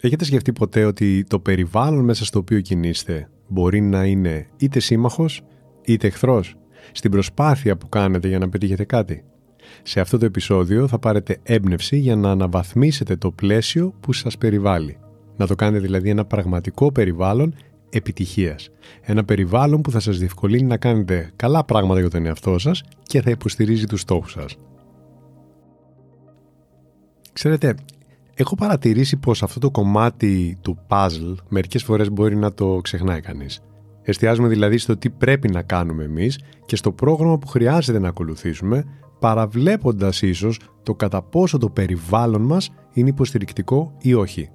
Έχετε σκεφτεί ποτέ ότι το περιβάλλον μέσα στο οποίο κινείστε μπορεί να είναι είτε σύμμαχος είτε εχθρός στην προσπάθεια που κάνετε για να πετύχετε κάτι; Σε αυτό το επεισόδιο θα πάρετε έμπνευση για να αναβαθμίσετε το πλαίσιο που σας περιβάλλει. Να το κάνετε δηλαδή ένα πραγματικό περιβάλλον επιτυχίας. Ένα περιβάλλον που θα σας διευκολύνει να κάνετε καλά πράγματα για τον εαυτό σας και θα υποστηρίζει τους στόχους σας. Ξέρετε, έχω παρατηρήσει πως αυτό το κομμάτι του puzzle μερικές φορές μπορεί να το ξεχνάει κανείς. Εστιάζουμε δηλαδή στο τι πρέπει να κάνουμε εμείς και στο πρόγραμμα που χρειάζεται να ακολουθήσουμε, παραβλέποντας ίσως το κατά πόσο το περιβάλλον μας είναι υποστηρικτικό ή όχι.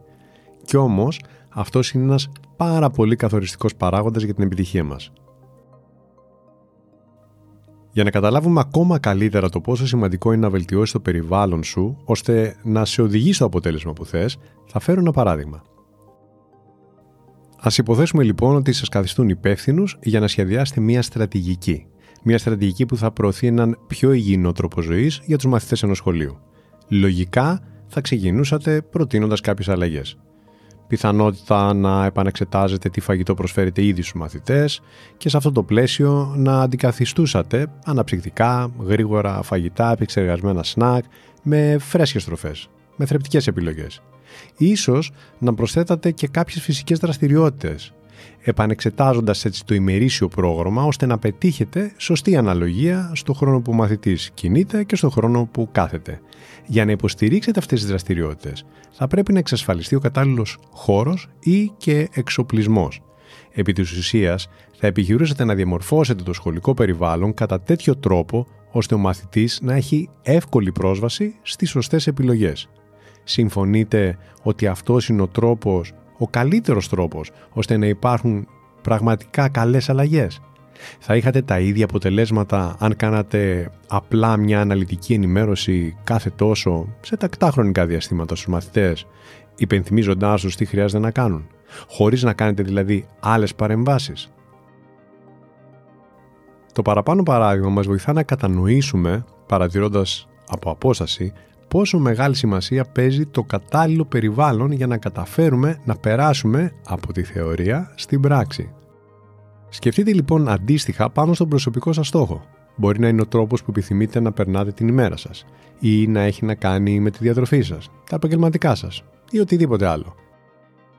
Κι όμως, αυτός είναι ένας πάρα πολύ καθοριστικός παράγοντας για την επιτυχία μας. Για να καταλάβουμε ακόμα καλύτερα το πόσο σημαντικό είναι να βελτιώσεις το περιβάλλον σου, ώστε να σε οδηγεί στο αποτέλεσμα που θες, θα φέρω ένα παράδειγμα. Α υποθέσουμε λοιπόν ότι σας καθιστούν υπεύθυνους για να σχεδιάσετε μια στρατηγική. Μια στρατηγική που θα προωθεί έναν πιο υγιεινό τρόπο ζωής για τους μαθητές ενός σχολείου. Λογικά θα ξεκινούσατε προτείνοντας κάποιες αλλαγές. Πιθανότητα να επανεξετάζετε τι φαγητό προσφέρετε ήδη στους μαθητές και σε αυτό το πλαίσιο να αντικαθιστούσατε αναψυκτικά, γρήγορα φαγητά, επεξεργασμένα σνακ με φρέσκες τροφές, με θρεπτικές επιλογές. Ίσως να προσθέτατε και κάποιες φυσικές δραστηριότητες, επανεξετάζοντας έτσι το ημερήσιο πρόγραμμα ώστε να πετύχετε σωστή αναλογία στο χρόνο που ο μαθητής κινείται και στο χρόνο που κάθεται. Για να υποστηρίξετε αυτές τις δραστηριότητες θα πρέπει να εξασφαλιστεί ο κατάλληλος χώρος ή και εξοπλισμός. Επί της ουσίας θα επιχειρούσατε να διαμορφώσετε το σχολικό περιβάλλον κατά τέτοιο τρόπο ώστε ο μαθητής να έχει εύκολη πρόσβαση στις σωστές επιλογές συμφωνείτε ότι αυτός είναι ο τρόπος, ο καλύτερος τρόπος, ώστε να υπάρχουν πραγματικά καλές αλλαγές. Θα είχατε τα ίδια αποτελέσματα αν κάνατε απλά μια αναλυτική ενημέρωση κάθε τόσο σε τακτά χρονικά διαστήματα στους μαθητές, υπενθυμίζοντάς τους τι χρειάζεται να κάνουν, χωρίς να κάνετε δηλαδή άλλες παρεμβάσεις. Το παραπάνω παράδειγμα μας βοηθά να κατανοήσουμε, παρατηρώντας από απόσταση, πόσο μεγάλη σημασία παίζει το κατάλληλο περιβάλλον για να καταφέρουμε να περάσουμε από τη θεωρία στην πράξη. Σκεφτείτε λοιπόν αντίστοιχα πάνω στον προσωπικό σας στόχο. Μπορεί να είναι ο τρόπος που επιθυμείτε να περνάτε την ημέρα σας ή να έχει να κάνει με τη διατροφή σας, τα επαγγελματικά σας ή οτιδήποτε άλλο.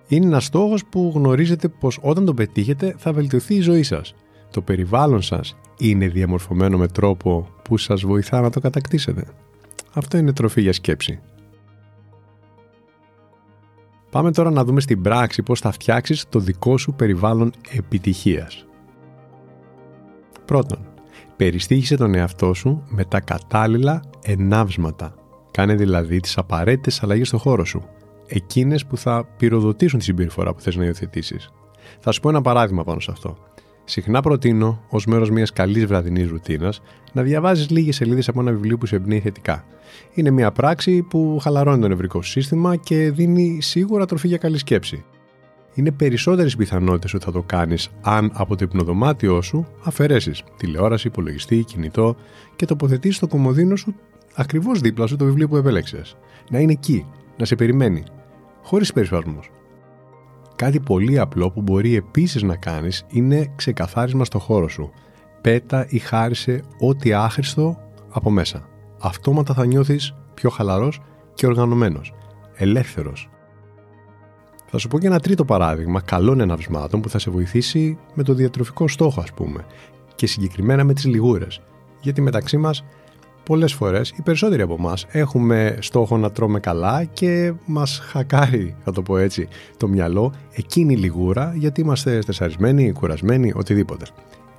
Είναι ένας στόχος που γνωρίζετε πως όταν τον πετύχετε θα βελτιωθεί η ζωή σας. Το περιβάλλον σας είναι διαμορφωμένο με τρόπο που σας βοηθά να το κατακτήσετε. Αυτό είναι τροφή για σκέψη. Πάμε τώρα να δούμε στην πράξη πώς θα φτιάξεις το δικό σου περιβάλλον επιτυχίας. Πρώτον, περιστήχησε τον εαυτό σου με τα κατάλληλα ενάυσματα. Κάνε δηλαδή τις απαραίτητες αλλαγές στο χώρο σου. Εκείνες που θα πυροδοτήσουν τη συμπεριφορά που θες να υιοθετήσεις. Θα σου πω ένα παράδειγμα πάνω σε αυτό. Συχνά προτείνω, ως μέρος μιας καλής βραδινής ρουτίνας, να διαβάζεις λίγες σελίδες από ένα βιβλίο που σε εμπνέει θετικά. Είναι μια πράξη που χαλαρώνει το νευρικό σύστημα και δίνει σίγουρα τροφή για καλή σκέψη. Είναι περισσότερες οι πιθανότητες ότι θα το κάνεις αν από το υπνοδωμάτιό σου αφαιρέσεις τηλεόραση, υπολογιστή, κινητό και τοποθετήσεις το κομμωδίνο σου ακριβώς δίπλα σου το βιβλίο που επέλεξες. Να είναι εκεί, να σε περιμένει, χωρίς περισπασμού. Κάτι πολύ απλό που μπορεί επίσης να κάνεις είναι ξεκαθάρισμα στο χώρο σου. Πέτα ή χάρισε ό,τι άχρηστο από μέσα. Αυτόματα θα νιώθεις πιο χαλαρός και οργανωμένος. Ελεύθερος. Θα σου πω και ένα τρίτο παράδειγμα καλών εναυσμάτων που θα σε βοηθήσει με το διατροφικό στόχο ας πούμε και συγκεκριμένα με τις λιγούρες. Γιατί μεταξύ μας πολλές φορές οι περισσότεροι από εμάς έχουμε στόχο να τρώμε καλά και μας χακάρει, θα το πω έτσι, το μυαλό εκείνη η λιγούρα γιατί είμαστε στεσαρισμένοι, κουρασμένοι, οτιδήποτε.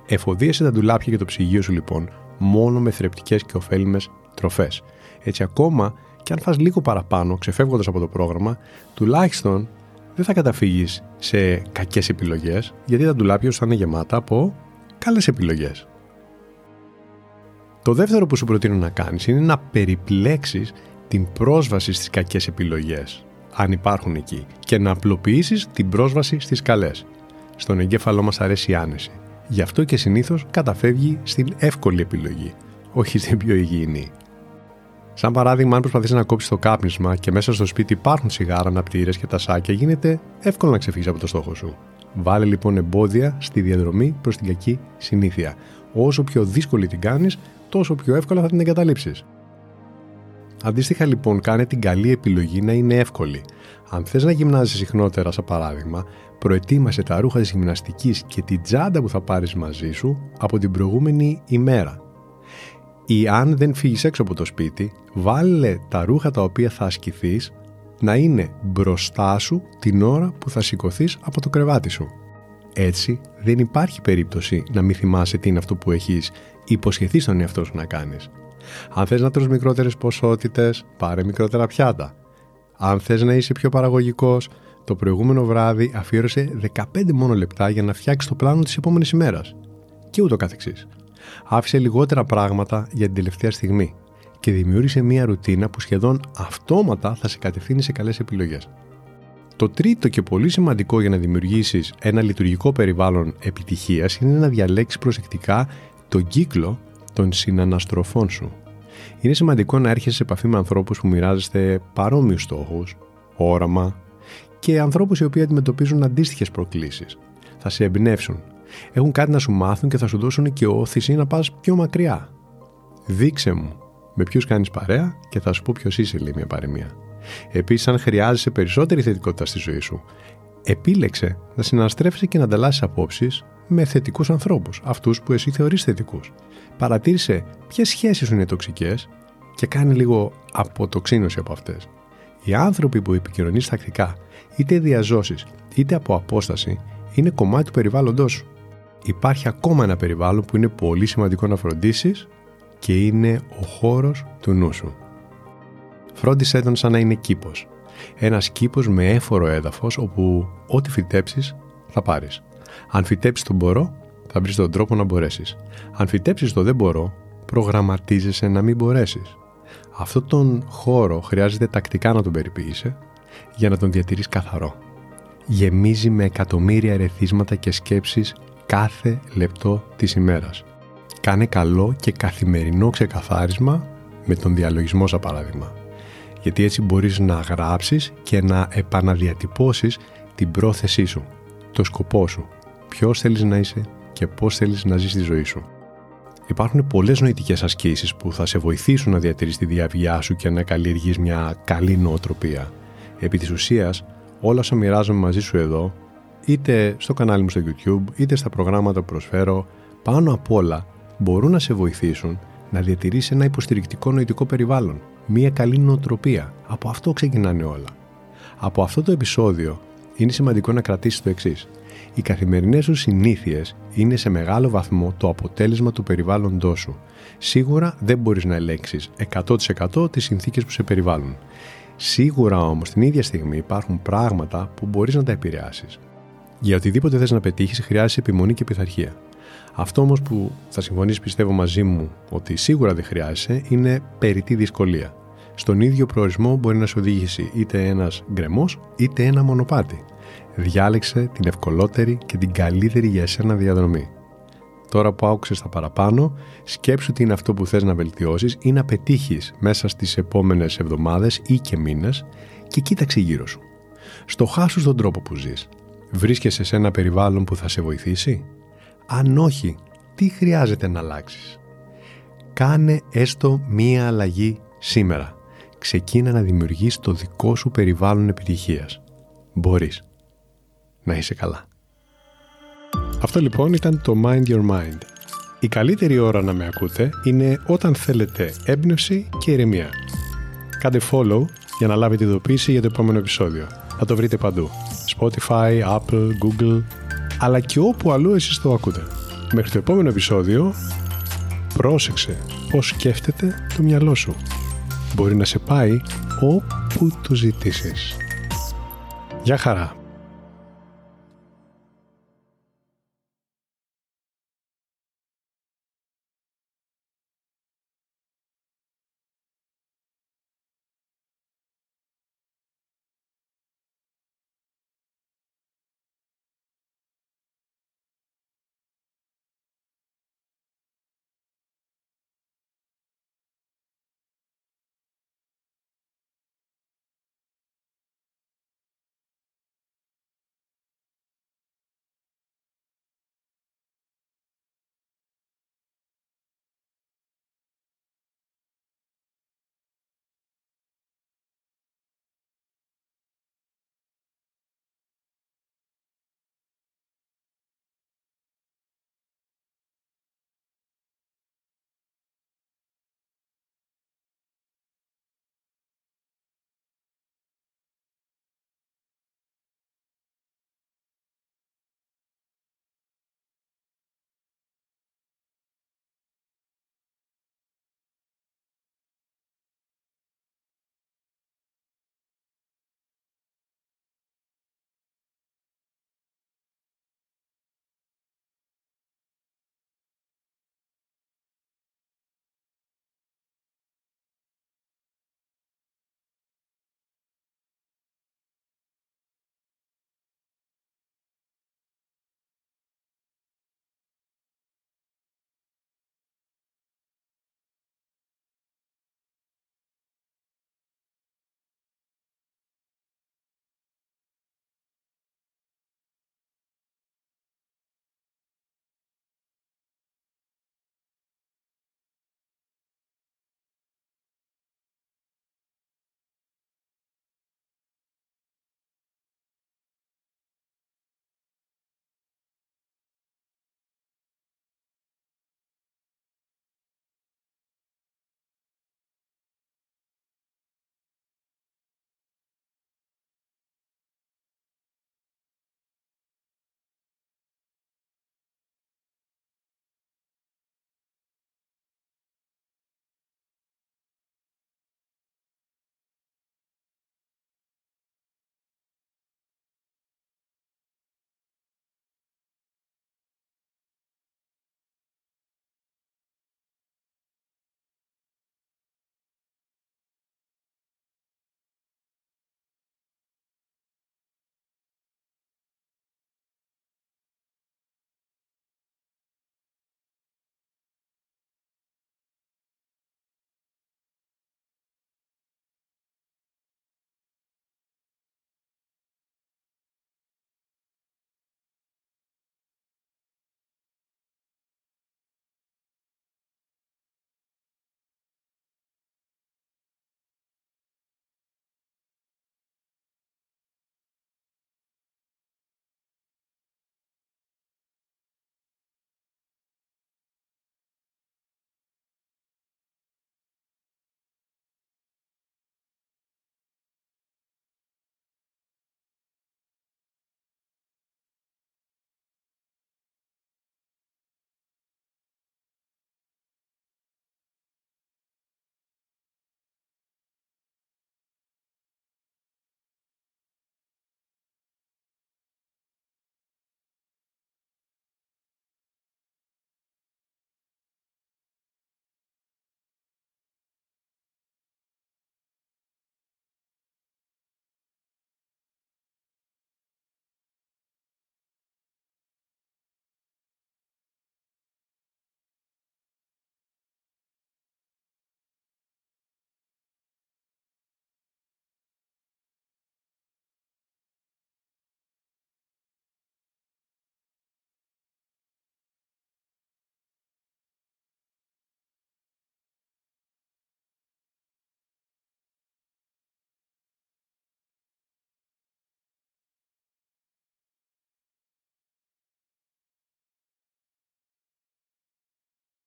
Εφοδίασε τα ντουλάπια και το ψυγείο σου λοιπόν μόνο με θρεπτικές και ωφέλιμες τροφές. Έτσι ακόμα και αν φας λίγο παραπάνω, ξεφεύγοντας από το πρόγραμμα, τουλάχιστον δεν θα καταφύγεις σε κακές επιλογές, γιατί τα ντουλάπια σου θα είναι γεμάτα από καλές επιλογές. Το δεύτερο που σου προτείνω να κάνεις είναι να περιπλέξεις την πρόσβαση στις κακές επιλογές, αν υπάρχουν εκεί, και να απλοποιήσεις την πρόσβαση στις καλές. Στον εγκέφαλό μας αρέσει η άνεση. Γι' αυτό και συνήθως καταφεύγει στην εύκολη επιλογή, όχι στην πιο υγιεινή. Σαν παράδειγμα, αν προσπαθείς να κόψεις το κάπνισμα και μέσα στο σπίτι υπάρχουν σιγάρα, αναπτήρες και τασάκια, γίνεται εύκολο να ξεφύγεις από το στόχο σου. Βάλε λοιπόν εμπόδια στη διαδρομή προς την κακή συνήθεια. Όσο πιο δύσκολη την κάνεις, τόσο πιο εύκολα θα την εγκαταλείψεις. Αντίστοιχα λοιπόν, κάνε την καλή επιλογή να είναι εύκολη. Αν θες να γυμνάζεις συχνότερα, σαν παράδειγμα, προετοίμασε τα ρούχα της γυμναστικής και την τσάντα που θα πάρεις μαζί σου από την προηγούμενη ημέρα ή αν δεν φύγεις έξω από το σπίτι, βάλε τα ρούχα τα οποία θα ασκηθείς να είναι μπροστά σου την ώρα που θα σηκωθείς από το κρεβάτι σου. Έτσι δεν υπάρχει περίπτωση να μην θυμάσαι τι είναι αυτό που έχεις υποσχεθεί στον εαυτό σου να κάνεις. Αν θες να τρως μικρότερες ποσότητες, πάρε μικρότερα πιάτα. Αν θες να είσαι πιο παραγωγικός, το προηγούμενο βράδυ αφιέρωσε 15 μόνο λεπτά για να φτιάξεις το πλάνο της επόμενης ημέρας. Και ούτω καθεξής άφησε λιγότερα πράγματα για την τελευταία στιγμή και δημιούργησε μια ρουτίνα που σχεδόν αυτόματα θα σε κατευθύνει σε καλές επιλογές. Το τρίτο και πολύ σημαντικό για να δημιουργήσεις ένα λειτουργικό περιβάλλον επιτυχίας είναι να διαλέξεις προσεκτικά τον κύκλο των συναναστροφών σου. Είναι σημαντικό να έρχεσαι σε επαφή με ανθρώπους που μοιράζεστε παρόμοιους στόχους, όραμα και ανθρώπους οι οποίοι αντιμετωπίζουν αντίστοιχες προκλήσεις. Θα σε εμπνεύσουν, έχουν κάτι να σου μάθουν και θα σου δώσουν και όθηση να πας πιο μακριά. Δείξε μου με ποιους κάνεις παρέα και θα σου πω ποιος είσαι, λέει μια παροιμία. Επίσης, αν χρειάζεσαι περισσότερη θετικότητα στη ζωή σου, επίλεξε να συναστρέφεσαι και να ανταλλάσσει απόψεις με θετικούς ανθρώπους, αυτούς που εσύ θεωρείς θετικούς. Παρατήρησε ποιες σχέσεις σου είναι τοξικές και κάνει λίγο αποτοξίνωση από αυτές. Οι άνθρωποι που επικοινωνείς τακτικά, είτε διαζώσεις είτε από απόσταση, είναι κομμάτι του περιβάλλοντός σου υπάρχει ακόμα ένα περιβάλλον που είναι πολύ σημαντικό να φροντίσεις και είναι ο χώρος του νου σου. Φρόντισέ τον σαν να είναι κήπος. Ένας κήπος με έφορο έδαφος όπου ό,τι φυτέψεις θα πάρεις. Αν φυτέψεις τον μπορώ, θα βρεις τον τρόπο να μπορέσεις. Αν φυτέψεις το δεν μπορώ, προγραμματίζεσαι να μην μπορέσεις. Αυτό τον χώρο χρειάζεται τακτικά να τον περιποιείσαι για να τον διατηρείς καθαρό. Γεμίζει με εκατομμύρια ερεθίσματα και σκέψεις κάθε λεπτό της ημέρας. Κάνε καλό και καθημερινό ξεκαθάρισμα με τον διαλογισμό σαν παράδειγμα. Γιατί έτσι μπορείς να γράψεις και να επαναδιατυπώσεις την πρόθεσή σου, το σκοπό σου, ποιος θέλεις να είσαι και πώς θέλεις να ζεις τη ζωή σου. Υπάρχουν πολλές νοητικές ασκήσεις που θα σε βοηθήσουν να διατηρείς τη διαβιά σου και να καλλιεργείς μια καλή νοοτροπία. Επί της ουσίας, όλα όσα μοιράζομαι μαζί σου εδώ είτε στο κανάλι μου στο YouTube, είτε στα προγράμματα που προσφέρω, πάνω απ' όλα μπορούν να σε βοηθήσουν να διατηρήσει ένα υποστηρικτικό νοητικό περιβάλλον, μια καλή νοοτροπία. Από αυτό ξεκινάνε όλα. Από αυτό το επεισόδιο είναι σημαντικό να κρατήσεις το εξής. Οι καθημερινές σου συνήθειες είναι σε μεγάλο βαθμό το αποτέλεσμα του περιβάλλοντός σου. Σίγουρα δεν μπορείς να ελέγξεις 100% τις συνθήκες που σε περιβάλλουν. Σίγουρα όμως την ίδια στιγμή υπάρχουν πράγματα που μπορείς να τα επηρεάσεις. Για οτιδήποτε θες να πετύχεις, χρειάζεσαι επιμονή και πειθαρχία. Αυτό όμως που θα συμφωνήσεις, πιστεύω μαζί μου, ότι σίγουρα δεν χρειάζεσαι, είναι περιττή δυσκολία. Στον ίδιο προορισμό μπορεί να σε οδηγήσει είτε ένας γκρεμός είτε ένα μονοπάτι. Διάλεξε την ευκολότερη και την καλύτερη για εσένα διαδρομή. Τώρα που άκουσες τα παραπάνω, σκέψου τι είναι αυτό που θες να βελτιώσεις ή να πετύχεις μέσα στις επόμενες εβδομάδες ή και μήνες και κοίταξε γύρω σου. Στοχάσου στον τρόπο που ζεις. Βρίσκεσαι σε ένα περιβάλλον που θα σε βοηθήσει; Αν όχι, τι χρειάζεται να αλλάξεις; Κάνε έστω μία αλλαγή σήμερα. Ξεκίνα να δημιουργείς το δικό σου περιβάλλον επιτυχίας. Μπορείς. Να είσαι καλά. Αυτό λοιπόν ήταν το Mind Your Mind. Η καλύτερη ώρα να με ακούτε είναι όταν θέλετε έμπνευση και ηρεμία. Κάντε follow για να λάβετε ειδοποίηση για το επόμενο επεισόδιο. Θα το βρείτε παντού. Spotify, Apple, Google, αλλά και όπου αλλού εσείς το ακούτε. Μέχρι το επόμενο επεισόδιο, πρόσεξε πώς σκέφτεται το μυαλό σου. Μπορεί να σε πάει όπου το ζητήσεις. Γεια χαρά!